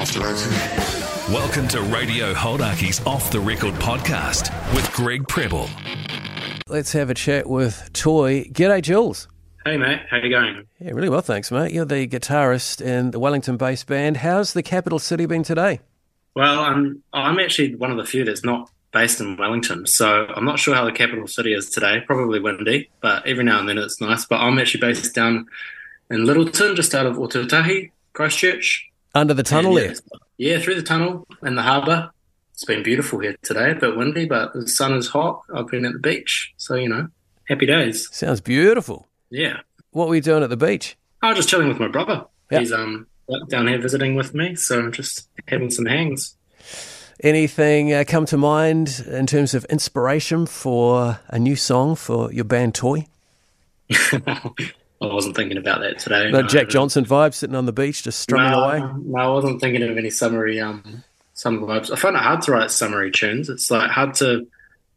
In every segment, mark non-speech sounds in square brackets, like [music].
Off the record. Welcome to Radio Hauraki's Off the Record podcast with Greg Preble. Let's have a chat with TOI. G'day, Jules. Hey mate, how you going? Yeah, really well, thanks, mate. You're the guitarist in the Wellington-based band. How's the capital city been today? Well, I'm I'm actually one of the few that's not based in Wellington, so I'm not sure how the capital city is today. Probably windy, but every now and then it's nice. But I'm actually based down in Lyttelton, just out of Ōtautahi, Christchurch. Under the tunnel And, there. yeah, yeah, through the tunnel and the harbour. It's been beautiful here today, a bit windy, but the sun is hot. I've been at the beach, so you know, happy days. Sounds beautiful. Yeah, What were you doing at the beach? I was just chilling with my brother. Yeah. He's um down here visiting with me, so I'm just having some hangs. Anything uh, come to mind in terms of inspiration for a new song for your band TOI? [laughs] I wasn't thinking about that today. No, Jack Johnson vibe sitting on the beach just strumming no, away. No, I wasn't thinking of any summary um summer vibes. I find it hard to write summary tunes. It's like hard to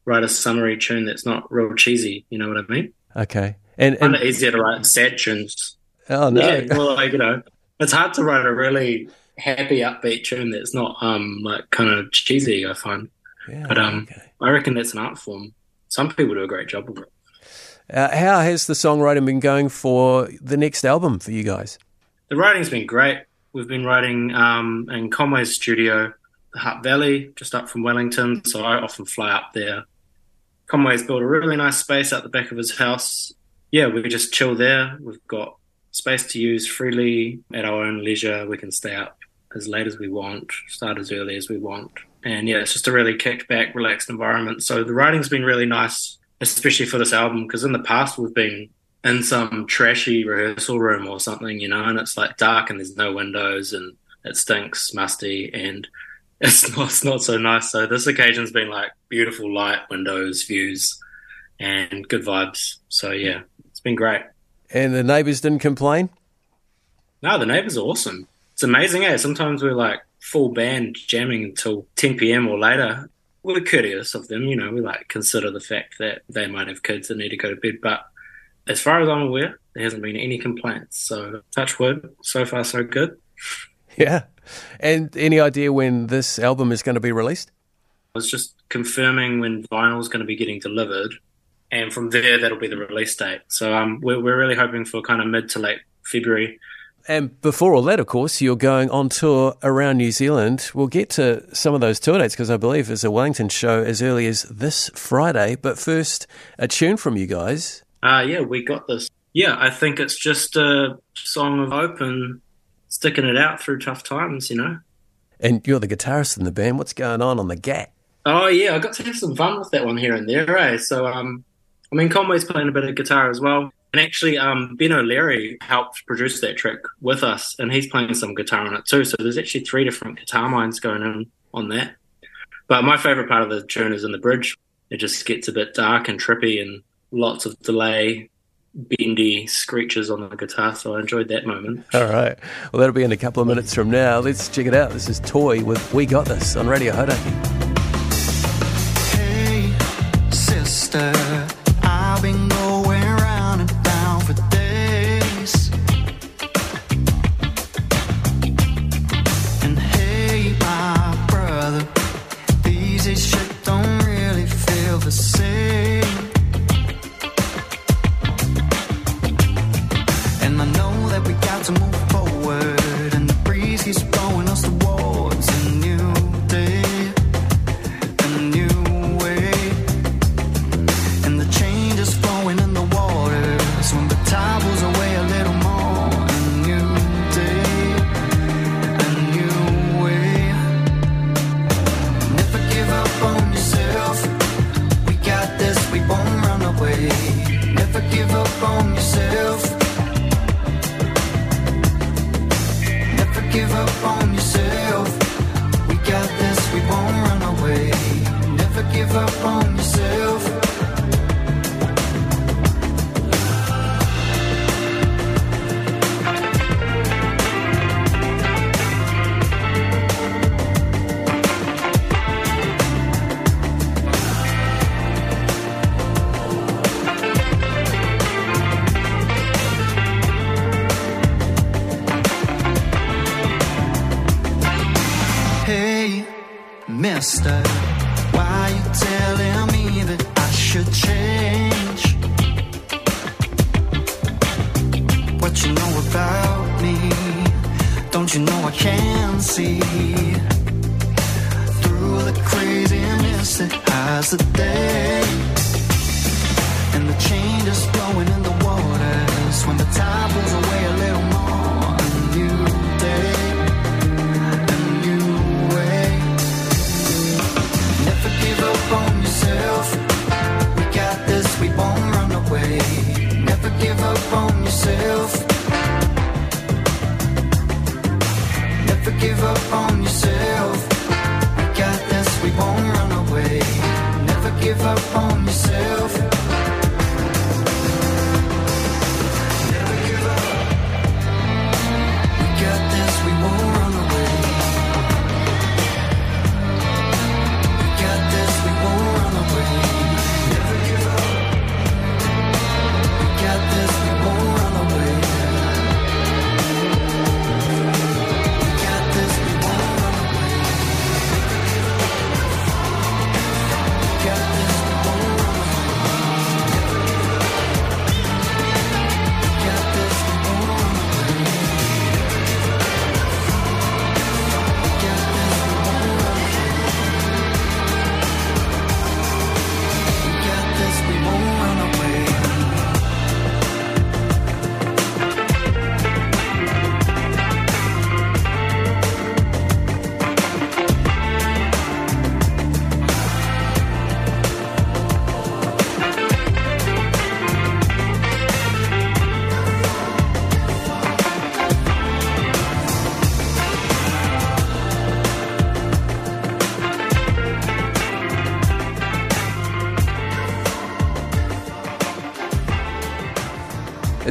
write a summary tune that's not real cheesy. You know what I mean? Okay. And, I find and it easier to write sad tunes. oh no, Yeah, well, like you know, it's hard to write a really happy, upbeat tune that's not um like kind of cheesy. I find, Yeah, but um, okay. I reckon that's an art form. Some people do a great job of it. Uh, how has the songwriting been going for the next album for you guys? The writing's been great. We've been writing um, in Conway's studio, the Hutt Valley, just up from Wellington. So I often fly up there. Conway's built a really nice space out the back of his house. Yeah, we just chill there. We've got space to use freely at our own leisure. We can stay up as late as we want, start as early as we want. And yeah, it's just a really kicked back, relaxed environment. So the writing's been really nice, especially for this album, because in the past we've been in some trashy rehearsal room or something, you know, and it's like dark and there's no windows and it stinks, musty, and [laughs] it's not it's not so nice. So this occasion's been like beautiful light, windows, views, and good vibes. So yeah, it's been great. And the neighbours didn't complain. No, the neighbours are awesome. It's amazing, eh? Sometimes we're like full band jamming until 10 p.m. or later. We're courteous of them, you know. We like consider the fact that they might have kids that need to go to bed, but as far as I'm aware, there hasn't been any complaints. So touch wood, so far so good. [laughs] Yeah. And any idea when this album is going to be released? I was just confirming when vinyl is going to be getting delivered, and from there that'll be the release date. So um, we're we're really hoping for kind of mid to late February. And before all that, of course, you're going on tour around New Zealand. We'll get to some of those tour dates because I believe there's a Wellington show as early as this Friday. But first, a tune from you guys. Uh, yeah, we got this. Yeah, I think it's just a song of hope and sticking it out through tough times, you know. And you're the guitarist in the band. What's going on on the GAT? Oh yeah, I got to have some fun with that one here and there, eh? So um, I mean, Conway's playing a bit of guitar as well, and actually, um, Ben O'Leary helped produce that track with us, and he's playing some guitar on it too. So there's actually three different guitar minds going on on that. But my favorite part of the tune is in the bridge. It just gets a bit dark and trippy, and lots of delay, bendy screeches on the guitar. So I enjoyed that moment. All right. Well, that'll be in a couple of minutes from now. Let's check it out. This is TOI with We Got This on Radio Hauraki. Mister. Why you telling me that I should change? What you know about me? Don't you know I can see through the craziness that hides the day? Give up on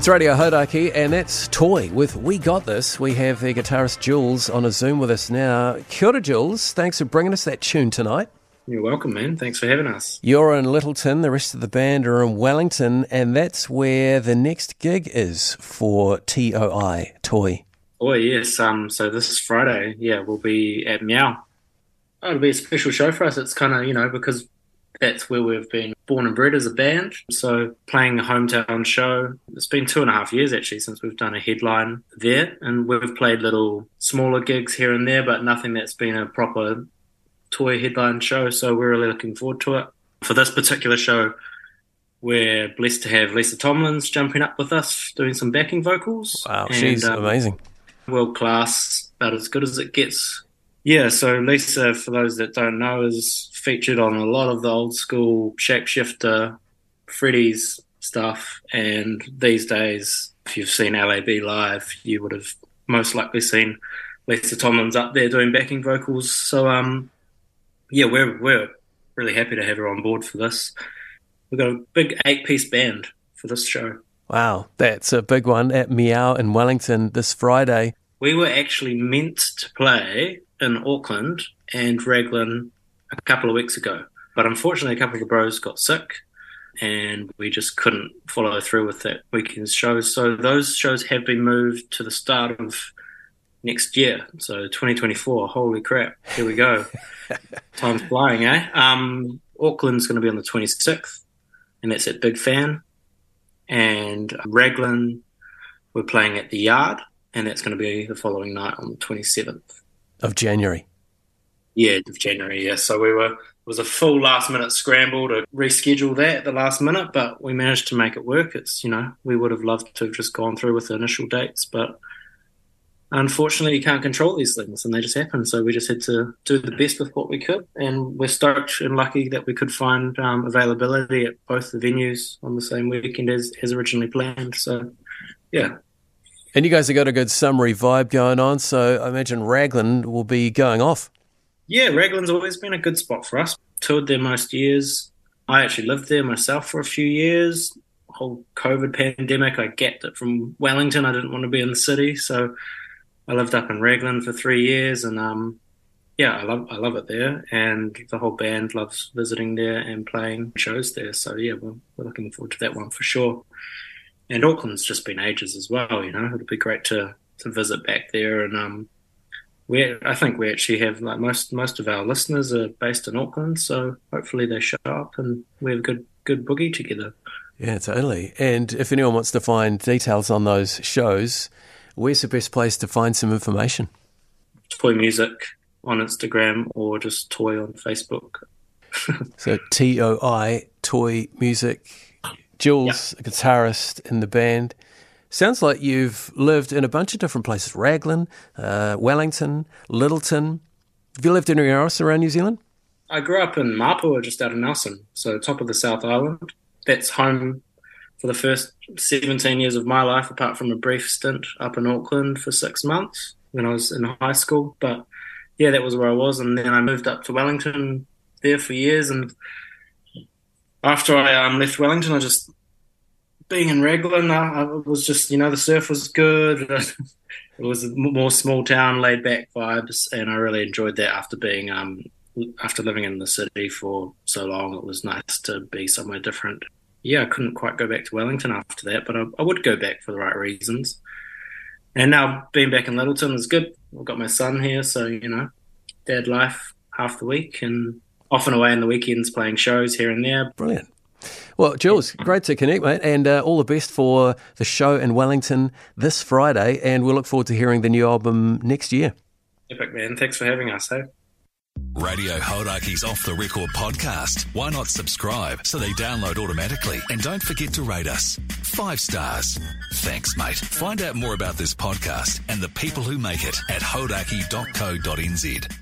It's Radio Hauraki, and that's TOI with We Got This. We have their guitarist Jules on a Zoom with us now. Kia ora, Jules. Thanks for bringing us that tune tonight. You're welcome, man. Thanks for having us. You're in Lyttelton, the rest of the band are in Wellington, and that's where the next gig is for TOI, Toy. Oh yes. Um. So this is Friday. Yeah, we'll be at Meow. Oh, it'll be a special show for us. It's kind of you know because that's where we've been born and bred as a band. So playing a hometown show. It's been two and a half years actually since we've done a headline there, and we've played little smaller gigs here and there, but nothing that's been a proper TOI headline show. So we're really looking forward to it. For this particular show, we're blessed to have Lisa Tomlins jumping up with us, doing some backing vocals. Wow, And, she's um, amazing. world class, about as good as it gets. Yeah, so Lisa, for those that don't know, is featured on a lot of the old school Shapeshifter, Freddy's stuff. And these days, if you've seen LAB live, you would have most likely seen Lisa Tomlins up there doing backing vocals. So, um, yeah, we're we're really happy to have her on board for this. We've got a big eight piece band for this show. Wow, that's a big one at Meow in Wellington this Friday. We were actually meant to play in Auckland and Raglan a couple of weeks ago, but unfortunately, a couple of the bros got sick, and we just couldn't follow through with that weekend's shows. So those shows have been moved to the start of next year, so 2024. Holy crap! Here we go. [laughs] Time's flying, eh? Um, Auckland's going to be on the 26th, and that's at Big Fan, and Raglan we're playing at the Yard, and that's going to be the following night on the 27th. Of January. Yeah, of January. Yeah, so we were it was a full last minute scramble to reschedule that at the last minute, but we managed to make it work. It's you know we would have loved to have just gone through with the initial dates, but unfortunately you can't control these things and they just happen. So we just had to do the best with what we could, and we're stoked and lucky that we could find um, availability at both the venues on the same weekend as as originally planned. So yeah, And you guys have got a good summary vibe going on, so I imagine Raglan will be going off. Yeah, Raglan's always been a good spot for us. Toured there most years. I actually lived there myself for a few years. Whole COVID pandemic, I gapped it from Wellington. I didn't want to be in the city, so I lived up in Raglan for three years, and um, yeah, I love I love it there, and the whole band loves visiting there and playing shows there. So yeah, we're, we're looking forward to that one for sure. And Auckland's just been ages as well. You know, it'll be great to to visit back there and um, we I think we actually have like most most of our listeners are based in Auckland, so hopefully they show up and we have a good good boogie together. Yeah, totally. And if anyone wants to find details on those shows, where's the best place to find some information? Toy music on Instagram or just toy on Facebook. [laughs] So T O I Toy Music. Jules, a guitarist in the band. Sounds like you've lived in a bunch of different places: Raglan, uh, Wellington, Lyttelton. Have you lived anywhere else around New Zealand? I grew up in Mapua, just out of Nelson, so top of the South Island. That's home for the first 17 years of my life, apart from a brief stint up in Auckland for six months when I was in high school. But yeah, that was where I was, and then I moved up to Wellington there for years. And after I um, left Wellington, I just being in Raglan, I, I was just you know the surf was good. [laughs] it was a more small town, laid back vibes, and I really enjoyed that after being um after living in the city for so long. It was nice to be somewhere different. Yeah, I couldn't quite go back to Wellington after that, but I, I would go back for the right reasons. And now being back in Lyttelton is good. I've got my son here, so you know, dad life half the week and often away on the weekends playing shows here and there. Brilliant. Well, Jules, great to connect, mate, and uh, all the best for the show in Wellington this Friday. And we'll look forward to hearing the new album next year. Epic man, thanks for having us. Hey. Radio Hauraki's Off the Record podcast. Why not subscribe so they download automatically? And don't forget to rate us. Five stars. Thanks, mate. Find out more about this podcast and the people who make it at hauraki.co.nz.